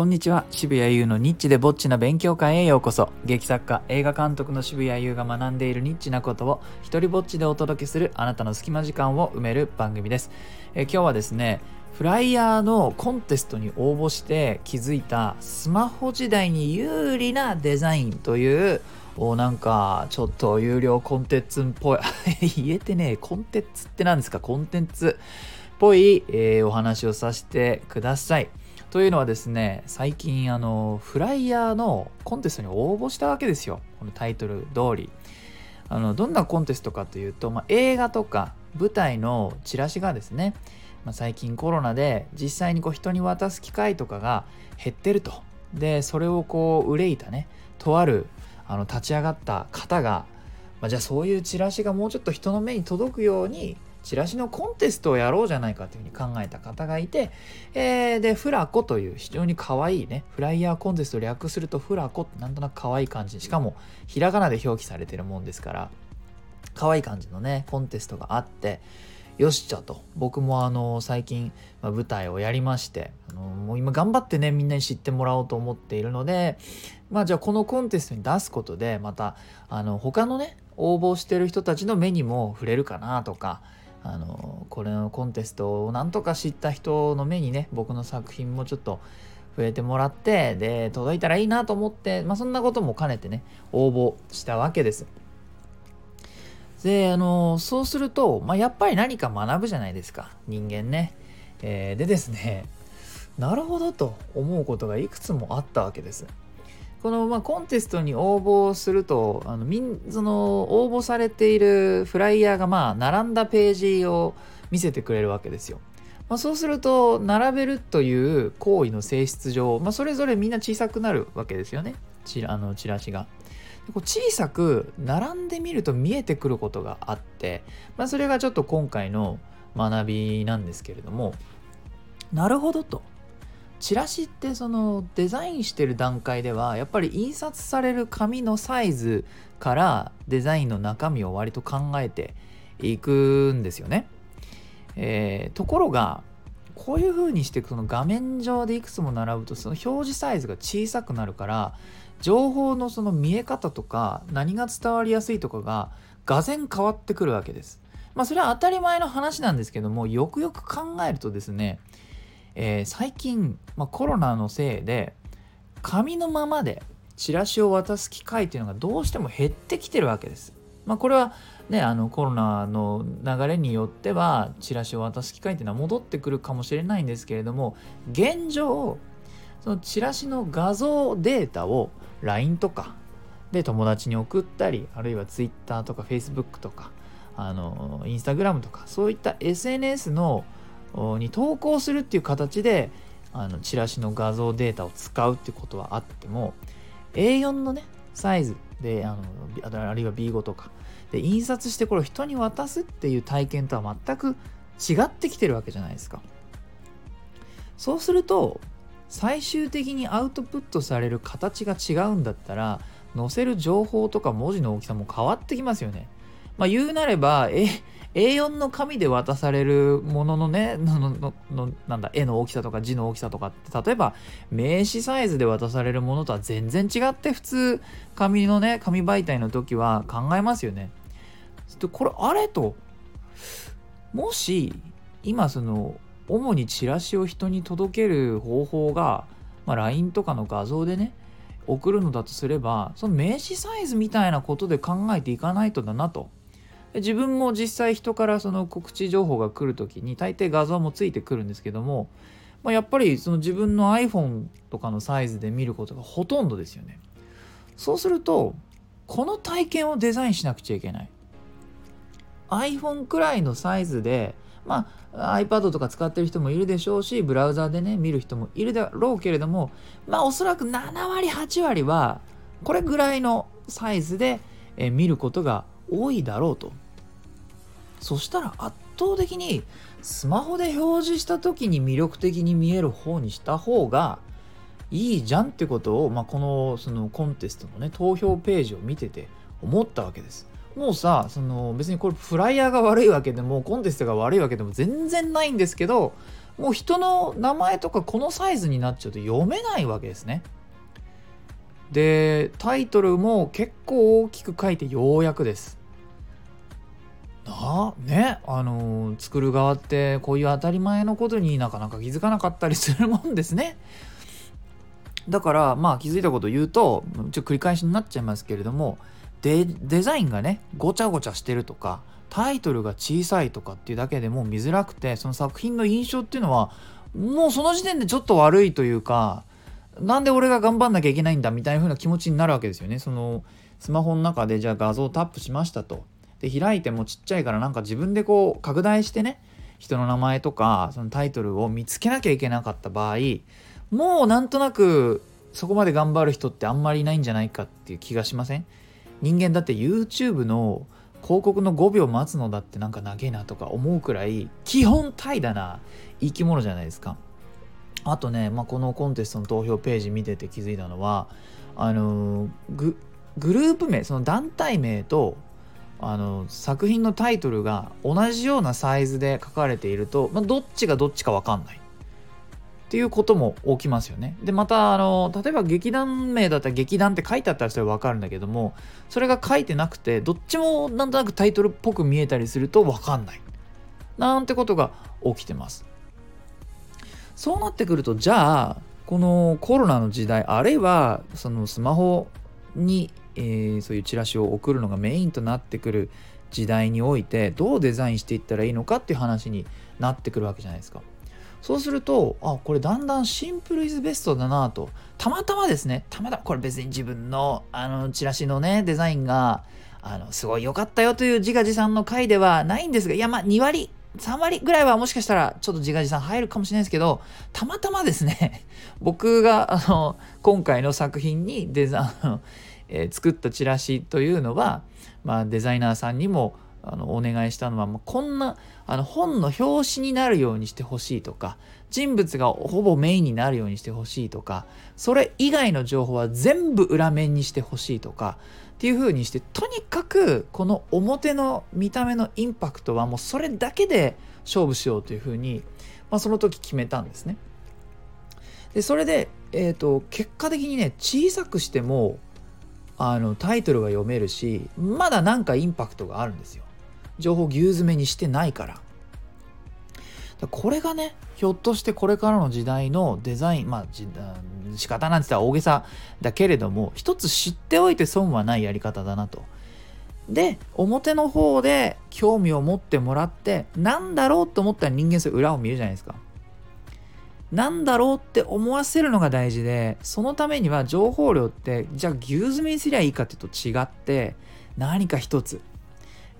こんにちは。渋谷優のニッチでぼっちな勉強会へようこそ。劇作家映画監督の渋谷優が学んでいるニッチなことを一人ぼっちでお届けするあなたの隙間時間を埋める番組です。え今日はですねフライヤーのコンテストに応募して気づいたスマホ時代に有利なデザインというおなんかちょっと有料コンテンツっぽい。言えてねコンテンツって何ですか？コンテンツっぽい、えー、お話をさせてください。というのはですね最近あのフライヤーのコンテストに応募したわけですよ。このタイトル通り。あのどんなコンテストかというと、まあ、映画とか舞台のチラシがですね、まあ、最近コロナで実際にこう人に渡す機会とかが減ってると。でそれをこう憂いたねとあるあの立ち上がった方が、まあ、じゃあそういうチラシがもうちょっと人の目に届くようにチラシのコンテストをやろうじゃないかというふうに考えた方がいて、えー、で、フラコという非常に可愛いね、フライヤーコンテストを略するとフラコってなんとなく可愛い感じ、しかもひらがなで表記されてるもんですから、可愛い感じのね、コンテストがあって、よしじゃと。僕もあの最近、ま、舞台をやりましてあのもう今頑張ってねみんなに知ってもらおうと思っているのでまあじゃあこのコンテストに出すことでまたあの他のね応募してる人たちの目にも触れるかなとかあのこれのコンテストをなんとか知った人の目にね僕の作品もちょっと触れてもらってで届いたらいいなと思って、まあ、そんなことも兼ねてね応募したわけです。であのそうすると、まあ、やっぱり何か学ぶじゃないですか人間ね。えー、でですねなるほどと思うことがいくつもあったわけです。この、まあ、コンテストに応募するとあのその応募されているフライヤーがまあ並んだページを見せてくれるわけですよ。まあ、そうすると並べるという行為の性質上、まあ、それぞれみんな小さくなるわけですよねチあのチラシが。小さく並んでみると見えてくることがあって、まあ、それがちょっと今回の学びなんですけれどもなるほどと。チラシってそのデザインしてる段階ではやっぱり印刷される紙のサイズからデザインの中身を割と考えていくんですよね。えー、ところがこういう風にしてその画面上でいくつも並ぶとその表示サイズが小さくなるから情報のその見え方とか何が伝わりやすいとかががぜ変わってくるわけです。まあそれは当たり前の話なんですけどもよくよく考えるとですねえー、最近、まあ、コロナのせいで紙のままでチラシを渡す機会っていうのがどうしても減ってきてるわけです。まあ、これはねあのコロナの流れによってはチラシを渡す機会っていうのは戻ってくるかもしれないんですけれども現状そのチラシの画像データを LINE とかで友達に送ったりあるいは Twitter とか Facebook とかあの Instagram とかそういった SNS のに投稿するっていう形であのチラシの画像データを使うってことはあっても A4 のねサイズであのあるいは B5 とかで印刷してこれを人に渡すっていう体験とは全く違ってきてるわけじゃないですか。そうすると最終的にアウトプットされる形が違うんだったら載せる情報とか文字の大きさも変わってきますよね。まあ言うなればえ A4 の紙で渡されるもののねのののなんだ絵の大きさとか字の大きさとかって例えば名刺サイズで渡されるものとは全然違って普通紙のね紙媒体の時は考えますよね。でこれあれともし今その主にチラシを人に届ける方法が、まあ、LINE とかの画像でね送るのだとすればその名刺サイズみたいなことで考えていかないとだなと。自分も実際人からその告知情報が来る時に大抵画像もついてくるんですけども、まあ、やっぱりその自分の iPhone とかのサイズで見ることがほとんどですよね。そうするとこの体験をデザインしなくちゃいけない。iPhone くらいのサイズでまあ iPad とか使ってる人もいるでしょうしブラウザでね見る人もいるだろうけれどもまあおそらく7割8割はこれぐらいのサイズでえ見ることが多いだろうとそしたら圧倒的にスマホで表示した時に魅力的に見える方にした方がいいじゃんってことを、まあ、このそのコンテストのね投票ページを見てて思ったわけです。もうさその別にこれフライヤーが悪いわけでもコンテストが悪いわけでも全然ないんですけどもう人の名前とかこのサイズになっちゃうと読めないわけですね。でタイトルも結構大きく書いてようやくです。な？ね？あのー、作る側ってこういう当たり前のことになかなか気づかなかったりするもんですね。だからまあ気づいたこと言うとちょっと繰り返しになっちゃいますけれどもデザインがねごちゃごちゃしてるとかタイトルが小さいとかっていうだけでも見づらくてその作品の印象っていうのはもうその時点でちょっと悪いというかなんで俺が頑張んなきゃいけないんだみたいな風な気持ちになるわけですよね。そのスマホの中でじゃあ画像をタップしましたと。で開いてもちっちゃいからなんか自分でこう拡大してね人の名前とかそのタイトルを見つけなきゃいけなかった場合もうなんとなくそこまで頑張る人ってあんまりいないんじゃないかっていう気がしません？人間だって YouTube の広告の5秒待つのだってなんか長えなとか思うくらい基本怠惰な生き物じゃないですか。あとね、まあ、このコンテストの投票ページ見てて気づいたのはあのググループ名その団体名とあの作品のタイトルが同じようなサイズで書かれていると、まあ、どっちがどっちか分かんないっていうことも起きますよね。でまたあの例えば劇団名だったら劇団って書いてあったらそれ分かるんだけどもそれが書いてなくてどっちもなんとなくタイトルっぽく見えたりすると分かんないなんてことが起きてます。そうなってくるとじゃあこのコロナの時代あるいはそのスマホに、えー、そういうチラシを送るのがメインとなってくる時代においてどうデザインしていったらいいのかっていう話になってくるわけじゃないですか。そうすると、あ、これだんだんシンプルイズベストだなと。たまたまですね、たまたま、これ別に自分の、あの、チラシのね、デザインが、あの、すごい良かったよという自画自賛の回ではないんですが、いや、まあ、2割、3割ぐらいはもしかしたらちょっと自画自賛入るかもしれないですけど、たまたまですね、僕が、あの、今回の作品にデザイン、えー、作ったチラシというのは、まあ、デザイナーさんにも、あのお願いしたのは、まあ、こんなあの本の表紙になるようにしてほしいとか人物がほぼメインになるようにしてほしいとかそれ以外の情報は全部裏面にしてほしいとかっていう風にしてとにかくこの表の見た目のインパクトはもうそれだけで勝負しようという風に、まあ、その時決めたんですね。でそれで、えーと結果的にね小さくしてもあのタイトルが読めるしまだなんかインパクトがあるんですよ。情報牛詰めにしてないから。これがね、ひょっとしてこれからの時代のデザイン、まあ、仕方なんて言ったら大げさだけれども、一つ知っておいて損はないやり方だなと。で、表の方で興味を持ってもらって、なんだろうと思ったら人間それ裏を見るじゃないですか。なんだろうって思わせるのが大事で、そのためには情報量って、じゃあ牛詰めにすりゃいいかっていうと違って、何か一つ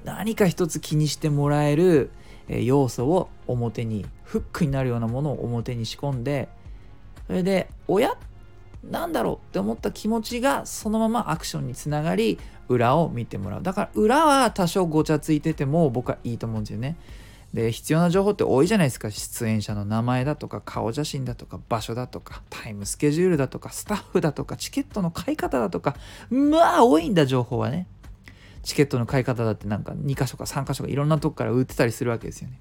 何か一つ気にしてもらえる要素を表にフックになるようなものを表に仕込んでそれで親なんだろうって思った気持ちがそのままアクションにつながり裏を見てもらう。だから裏は多少ごちゃついてても僕はいいと思うんですよね。で必要な情報って多いじゃないですか。出演者の名前だとか顔写真だとか場所だとかタイムスケジュールだとかスタッフだとかチケットの買い方だとかまあ多いんだ情報はね。チケットの買い方だってなんか2箇所か3箇所かいろんなとこから売ってたりするわけですよね。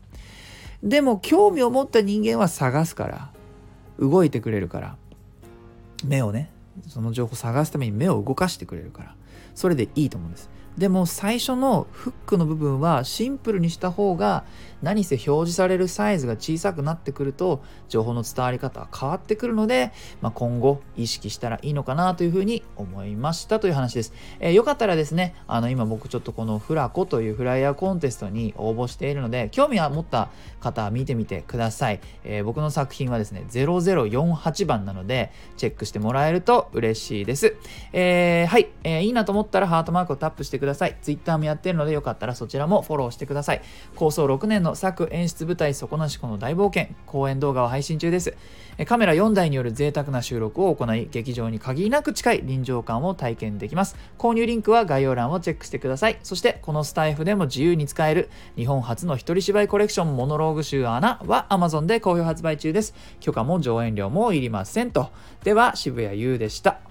でも興味を持った人間は探すから動いてくれるから目をねその情報を探すために目を動かしてくれるからそれでいいと思うんです。でも最初のフックの部分はシンプルにした方が何せ表示されるサイズが小さくなってくると情報の伝わり方は変わってくるので、まあ、今後意識したらいいのかなというふうに思いましたという話です。えー、よかったらですね、あの今僕ちょっとこのフラコというフライヤーコンテストに応募しているので興味を持った方は見てみてください。えー、僕の作品はですね0048番なのでチェックしてもらえると嬉しいです。えー、はい、えー、いいなと思ったらハートマークをタップしてください。ださい Twitter もやってるのでよかったらそちらもフォローしてください。構想6年の作演出舞台底なしこの大冒険公演動画を配信中です。カメラ4台による贅沢な収録を行い、劇場に限りなく近い臨場感を体験できます。購入リンクは概要欄をチェックしてください。そして、このスタイフでも自由に使える日本初の一人芝居コレクションモノローグ集穴は Amazon で好評発売中です。許可も上演料もいりませんと。では、渋谷優でした。